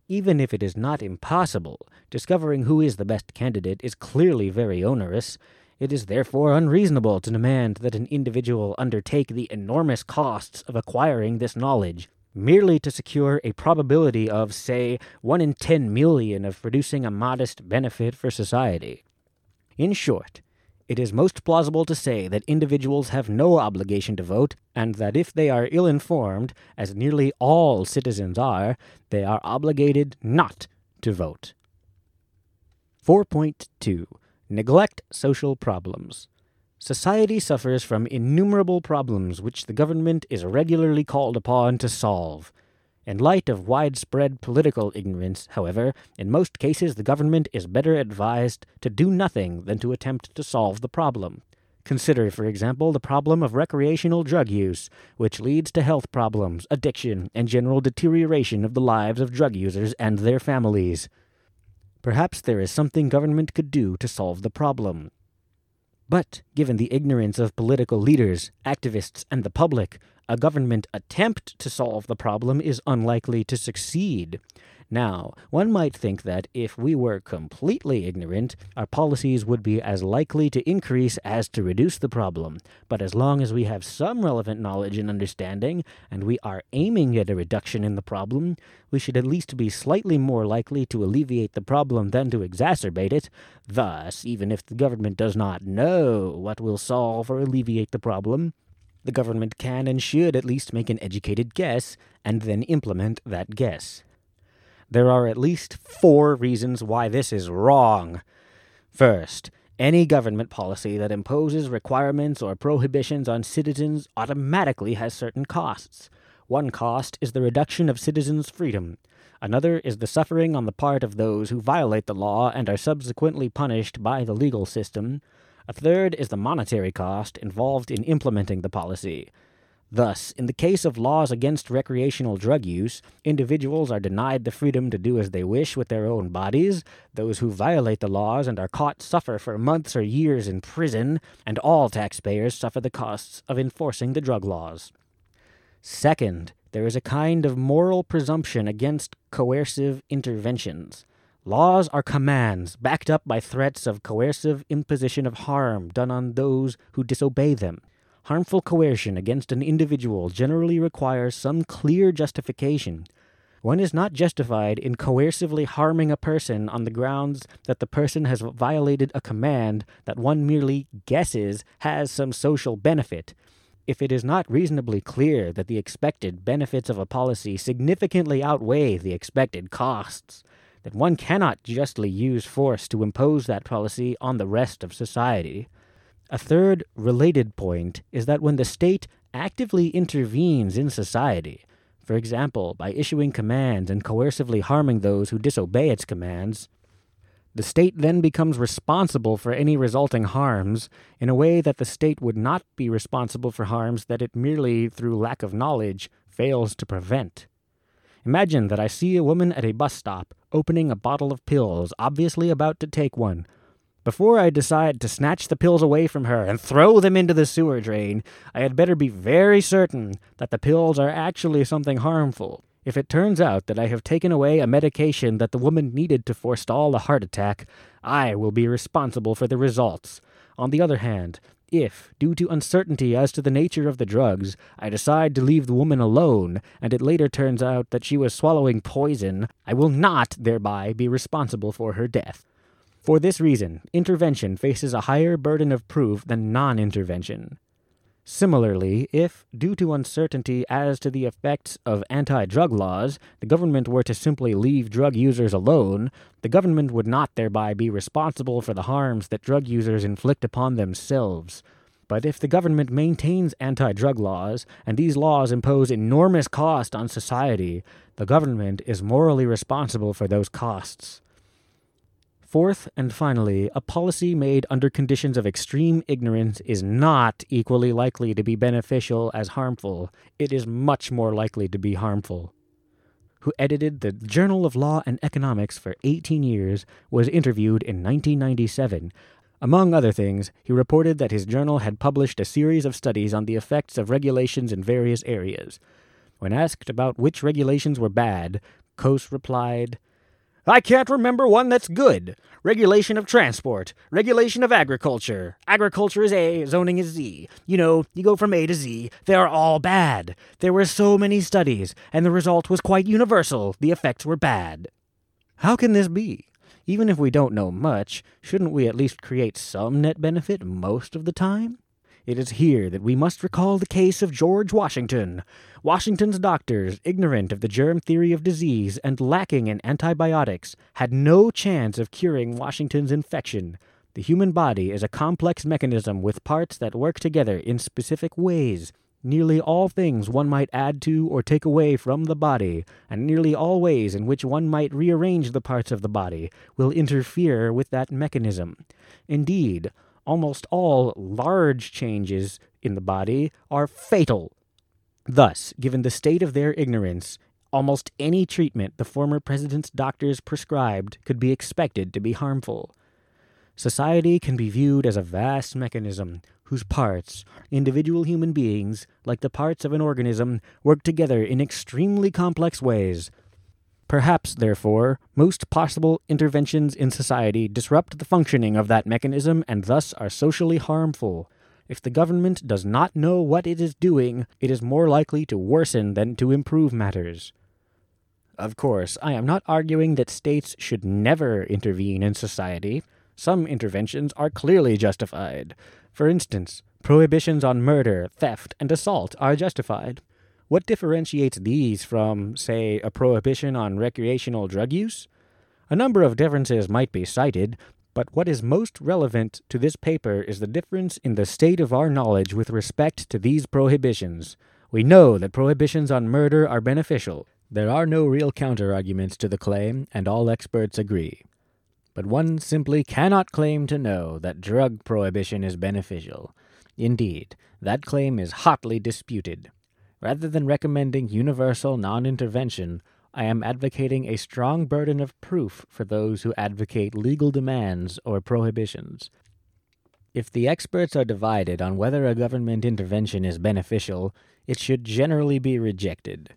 Even if it is not impossible, discovering who is the best candidate is clearly very onerous. It is therefore unreasonable to demand that an individual undertake the enormous costs of acquiring this knowledge merely to secure a probability of, say, 1 in 10 million of producing a modest benefit for society. In short, it is most plausible to say that individuals have no obligation to vote, and that if they are ill informed, as nearly all citizens are, they are obligated not to vote. 4.2 Neglect social problems. Society suffers from innumerable problems which the government is regularly called upon to solve. In light of widespread political ignorance, however, in most cases the government is better advised to do nothing than to attempt to solve the problem. Consider, for example, the problem of recreational drug use, which leads to health problems, addiction, and general deterioration of the lives of drug users and their families. Perhaps there is something government could do to solve the problem. But, given the ignorance of political leaders, activists, and the public, a government attempt to solve the problem is unlikely to succeed. Now, one might think that if we were completely ignorant, our policies would be as likely to increase as to reduce the problem. But as long as we have some relevant knowledge and understanding, and we are aiming at a reduction in the problem, we should at least be slightly more likely to alleviate the problem than to exacerbate it. Thus, even if the government does not know what will solve or alleviate the problem, the government can and should at least make an educated guess and then implement that guess. There are at least four reasons why this is wrong. First, any government policy that imposes requirements or prohibitions on citizens automatically has certain costs. One cost is the reduction of citizens' freedom. Another is the suffering on the part of those who violate the law and are subsequently punished by the legal system. A third is the monetary cost involved in implementing the policy. Thus, in the case of laws against recreational drug use, individuals are denied the freedom to do as they wish with their own bodies, those who violate the laws and are caught suffer for months or years in prison, and all taxpayers suffer the costs of enforcing the drug laws. Second, there is a kind of moral presumption against coercive interventions. Laws are commands backed up by threats of coercive imposition of harm done on those who disobey them. Harmful coercion against an individual generally requires some clear justification. One is not justified in coercively harming a person on the grounds that the person has violated a command that one merely guesses has some social benefit. If it is not reasonably clear that the expected benefits of a policy significantly outweigh the expected costs, that one cannot justly use force to impose that policy on the rest of society. A third related point is that when the state actively intervenes in society, for example, by issuing commands and coercively harming those who disobey its commands, the state then becomes responsible for any resulting harms in a way that the state would not be responsible for harms that it merely, through lack of knowledge, fails to prevent. Imagine that I see a woman at a bus stop opening a bottle of pills, obviously about to take one. Before I decide to snatch the pills away from her and throw them into the sewer drain, I had better be very certain that the pills are actually something harmful. If it turns out that I have taken away a medication that the woman needed to forestall a heart attack, I will be responsible for the results. On the other hand, if, due to uncertainty as to the nature of the drugs, I decide to leave the woman alone, and it later turns out that she was swallowing poison, I will not thereby be responsible for her death. For this reason, intervention faces a higher burden of proof than non intervention. Similarly, if, due to uncertainty as to the effects of anti drug laws, the government were to simply leave drug users alone, the government would not thereby be responsible for the harms that drug users inflict upon themselves. But if the government maintains anti drug laws, and these laws impose enormous cost on society, the government is morally responsible for those costs. Fourth and finally, a policy made under conditions of extreme ignorance is not equally likely to be beneficial as harmful. It is much more likely to be harmful. Who edited the Journal of Law and Economics for 18 years, was interviewed in 1997. Among other things, he reported that his journal had published a series of studies on the effects of regulations in various areas. When asked about which regulations were bad, Coase replied, I can't remember one that's good. Regulation of transport, regulation of agriculture. Agriculture is A, zoning is Z. You know, you go from A to Z. They're all bad. There were so many studies, and the result was quite universal. The effects were bad. How can this be? Even if we don't know much, shouldn't we at least create some net benefit most of the time? It is here that we must recall the case of George Washington. Washington's doctors, ignorant of the germ theory of disease and lacking in antibiotics, had no chance of curing Washington's infection. The human body is a complex mechanism with parts that work together in specific ways. Nearly all things one might add to or take away from the body, and nearly all ways in which one might rearrange the parts of the body, will interfere with that mechanism. Indeed, almost all large changes in the body are fatal. Thus, given the state of their ignorance, almost any treatment the former president's doctors prescribed could be expected to be harmful. Society can be viewed as a vast mechanism whose parts, individual human beings, like the parts of an organism, work together in extremely complex ways, Perhaps, therefore, most possible interventions in society disrupt the functioning of that mechanism and thus are socially harmful. If the government does not know what it is doing, it is more likely to worsen than to improve matters. Of course, I am not arguing that states should never intervene in society. Some interventions are clearly justified. For instance, prohibitions on murder, theft, and assault are justified. What differentiates these from, say, a prohibition on recreational drug use? A number of differences might be cited, but what is most relevant to this paper is the difference in the state of our knowledge with respect to these prohibitions. We know that prohibitions on murder are beneficial. There are no real counter-arguments to the claim, and all experts agree. But one simply cannot claim to know that drug prohibition is beneficial. Indeed, that claim is hotly disputed. Rather than recommending universal non intervention, I am advocating a strong burden of proof for those who advocate legal demands or prohibitions. If the experts are divided on whether a government intervention is beneficial, it should generally be rejected.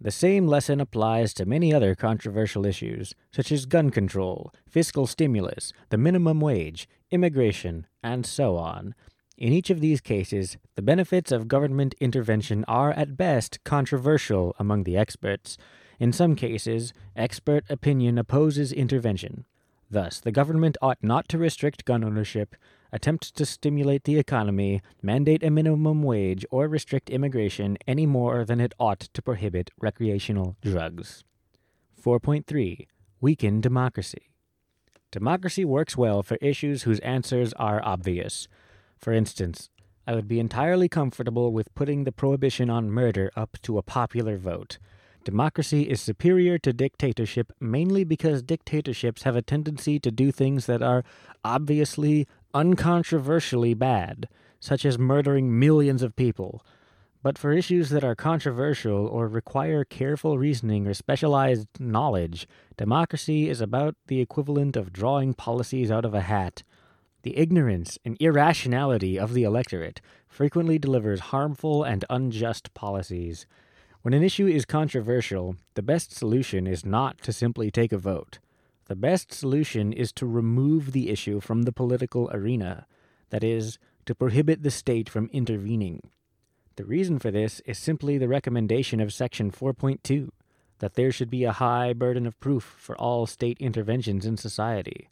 The same lesson applies to many other controversial issues, such as gun control, fiscal stimulus, the minimum wage, immigration, and so on. In each of these cases, the benefits of government intervention are at best controversial among the experts. In some cases, expert opinion opposes intervention. Thus, the government ought not to restrict gun ownership, attempt to stimulate the economy, mandate a minimum wage, or restrict immigration any more than it ought to prohibit recreational drugs. 4.3 Weaken democracy. Democracy works well for issues whose answers are obvious. For instance, I would be entirely comfortable with putting the prohibition on murder up to a popular vote. Democracy is superior to dictatorship mainly because dictatorships have a tendency to do things that are obviously, uncontroversially bad, such as murdering millions of people. But for issues that are controversial or require careful reasoning or specialized knowledge, democracy is about the equivalent of drawing policies out of a hat. The ignorance and irrationality of the electorate frequently delivers harmful and unjust policies. When an issue is controversial, the best solution is not to simply take a vote. The best solution is to remove the issue from the political arena. that is, to prohibit the state from intervening. The reason for this is simply the recommendation of Section 4.2 that there should be a high burden of proof for all state interventions in society.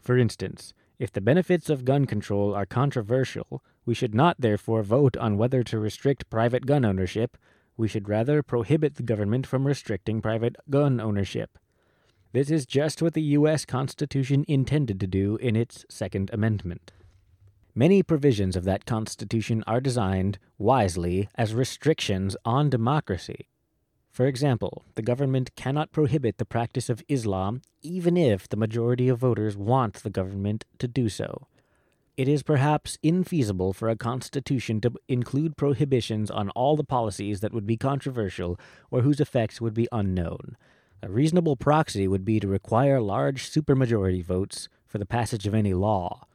For instance, if the benefits of gun control are controversial, we should not therefore vote on whether to restrict private gun ownership. We should rather prohibit the government from restricting private gun ownership. This is just what the U.S. Constitution intended to do in its Second Amendment. Many provisions of that Constitution are designed, wisely, as restrictions on democracy. For example, the government cannot prohibit the practice of Islam even if the majority of voters want the government to do so. It is perhaps infeasible for a constitution to include prohibitions on all the policies that would be controversial or whose effects would be unknown. A reasonable proxy would be to require large supermajority votes for the passage of any law.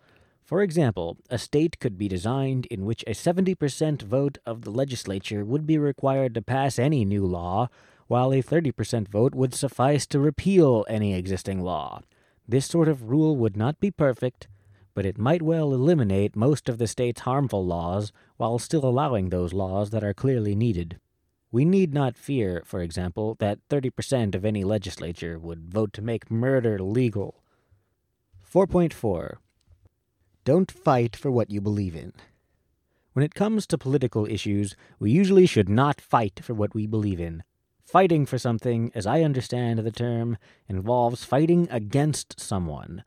For example, a state could be designed in which a 70% vote of the legislature would be required to pass any new law, while a 30% vote would suffice to repeal any existing law. This sort of rule would not be perfect, but it might well eliminate most of the state's harmful laws while still allowing those laws that are clearly needed. We need not fear, for example, that 30% of any legislature would vote to make murder legal. 4.4 don't fight for what you believe in. When it comes to political issues, we usually should not fight for what we believe in. Fighting for something, as I understand the term, involves fighting against someone.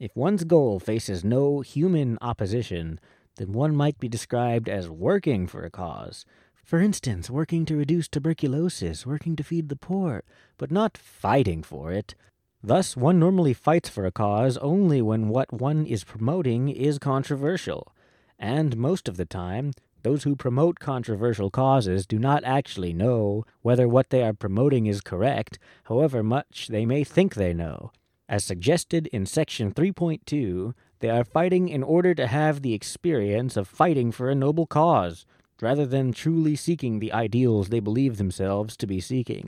If one's goal faces no human opposition, then one might be described as working for a cause. For instance, working to reduce tuberculosis, working to feed the poor, but not fighting for it. Thus, one normally fights for a cause only when what one is promoting is controversial, and most of the time, those who promote controversial causes do not actually know whether what they are promoting is correct, however much they may think they know. As suggested in Section 3.2, they are fighting in order to have the experience of fighting for a noble cause, rather than truly seeking the ideals they believe themselves to be seeking.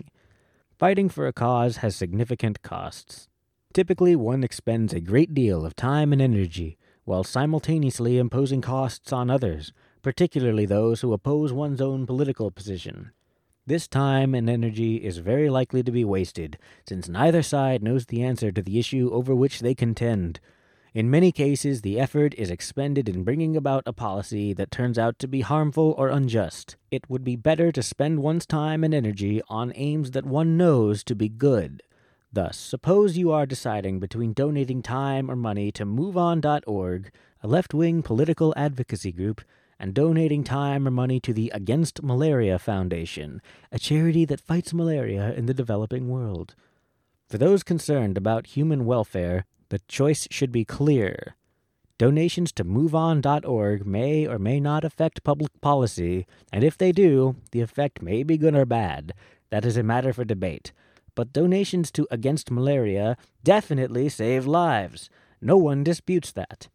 Fighting for a cause has significant costs. Typically, one expends a great deal of time and energy while simultaneously imposing costs on others, particularly those who oppose one's own political position. This time and energy is very likely to be wasted, since neither side knows the answer to the issue over which they contend, in many cases, the effort is expended in bringing about a policy that turns out to be harmful or unjust. It would be better to spend one's time and energy on aims that one knows to be good. Thus, suppose you are deciding between donating time or money to MoveOn.org, a left wing political advocacy group, and donating time or money to the Against Malaria Foundation, a charity that fights malaria in the developing world. For those concerned about human welfare, the choice should be clear. Donations to MoveOn.org may or may not affect public policy, and if they do, the effect may be good or bad. That is a matter for debate. But donations to Against Malaria definitely save lives. No one disputes that.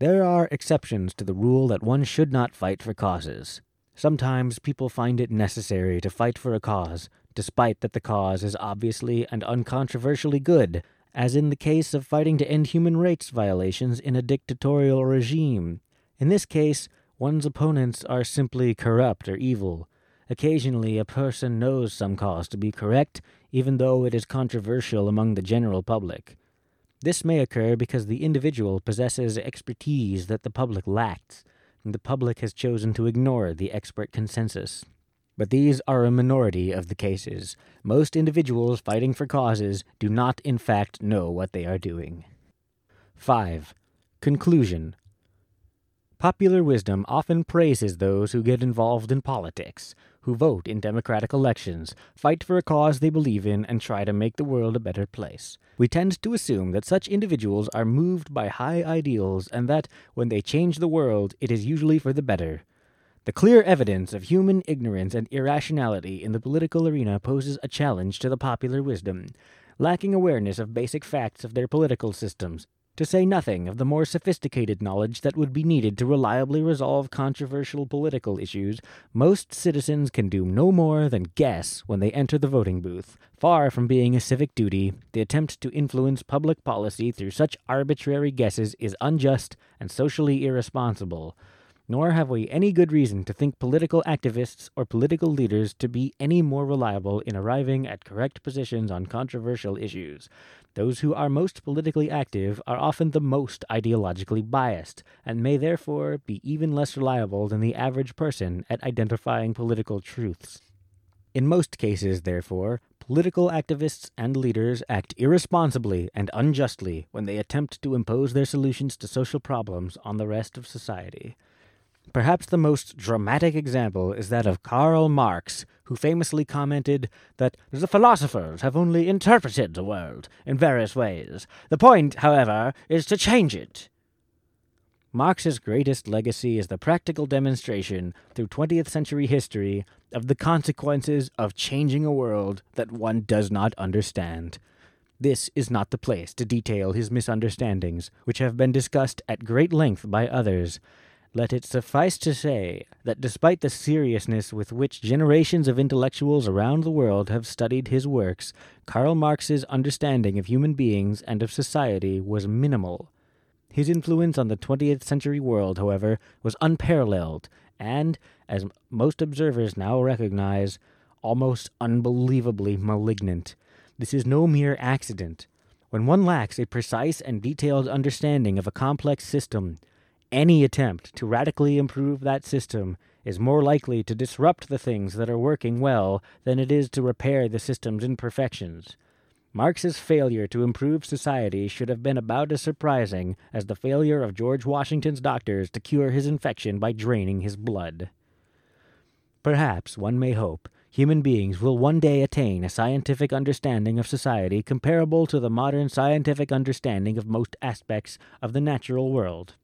There are exceptions to the rule that one should not fight for causes. Sometimes people find it necessary to fight for a cause, despite that the cause is obviously and uncontroversially good, as in the case of fighting to end human rights violations in a dictatorial regime. In this case, one's opponents are simply corrupt or evil. Occasionally, a person knows some cause to be correct, even though it is controversial among the general public. This may occur because the individual possesses expertise that the public lacks, and the public has chosen to ignore the expert consensus. But these are a minority of the cases. Most individuals fighting for causes do not, in fact, know what they are doing. 5. Conclusion Popular wisdom often praises those who get involved in politics, who vote in democratic elections, fight for a cause they believe in, and try to make the world a better place. We tend to assume that such individuals are moved by high ideals and that, when they change the world, it is usually for the better. The clear evidence of human ignorance and irrationality in the political arena poses a challenge to the popular wisdom. Lacking awareness of basic facts of their political systems, to say nothing of the more sophisticated knowledge that would be needed to reliably resolve controversial political issues, most citizens can do no more than guess when they enter the voting booth. Far from being a civic duty, the attempt to influence public policy through such arbitrary guesses is unjust and socially irresponsible nor have we any good reason to think political activists or political leaders to be any more reliable in arriving at correct positions on controversial issues. Those who are most politically active are often the most ideologically biased, and may therefore be even less reliable than the average person at identifying political truths. In most cases, therefore, political activists and leaders act irresponsibly and unjustly when they attempt to impose their solutions to social problems on the rest of society. Perhaps the most dramatic example is that of Karl Marx, who famously commented that the philosophers have only interpreted the world in various ways. The point, however, is to change it. Marx's greatest legacy is the practical demonstration through 20th century history of the consequences of changing a world that one does not understand. This is not the place to detail his misunderstandings, which have been discussed at great length by others. Let it suffice to say that despite the seriousness with which generations of intellectuals around the world have studied his works, Karl Marx's understanding of human beings and of society was minimal. His influence on the 20th century world, however, was unparalleled and, as most observers now recognize, almost unbelievably malignant. This is no mere accident. When one lacks a precise and detailed understanding of a complex system, any attempt to radically improve that system is more likely to disrupt the things that are working well than it is to repair the system's imperfections. Marx's failure to improve society should have been about as surprising as the failure of George Washington's doctors to cure his infection by draining his blood. Perhaps, one may hope, human beings will one day attain a scientific understanding of society comparable to the modern scientific understanding of most aspects of the natural world.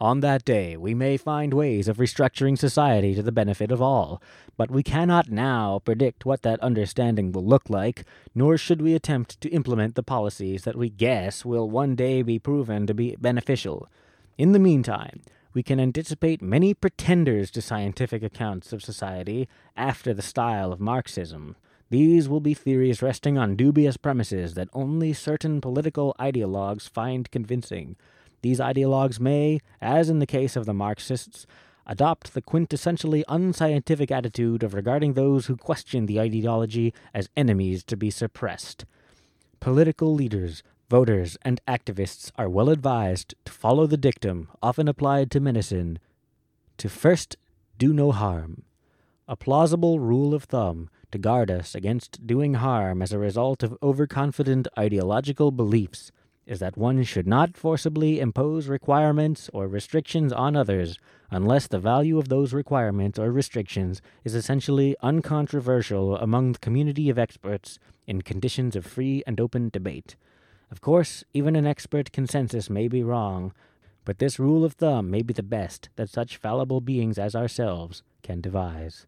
On that day, we may find ways of restructuring society to the benefit of all, but we cannot now predict what that understanding will look like, nor should we attempt to implement the policies that we guess will one day be proven to be beneficial. In the meantime, we can anticipate many pretenders to scientific accounts of society after the style of Marxism. These will be theories resting on dubious premises that only certain political ideologues find convincing. These ideologues may, as in the case of the Marxists, adopt the quintessentially unscientific attitude of regarding those who question the ideology as enemies to be suppressed. Political leaders, voters, and activists are well advised to follow the dictum often applied to medicine to first do no harm, a plausible rule of thumb to guard us against doing harm as a result of overconfident ideological beliefs is that one should not forcibly impose requirements or restrictions on others unless the value of those requirements or restrictions is essentially uncontroversial among the community of experts in conditions of free and open debate. Of course, even an expert consensus may be wrong, but this rule of thumb may be the best that such fallible beings as ourselves can devise.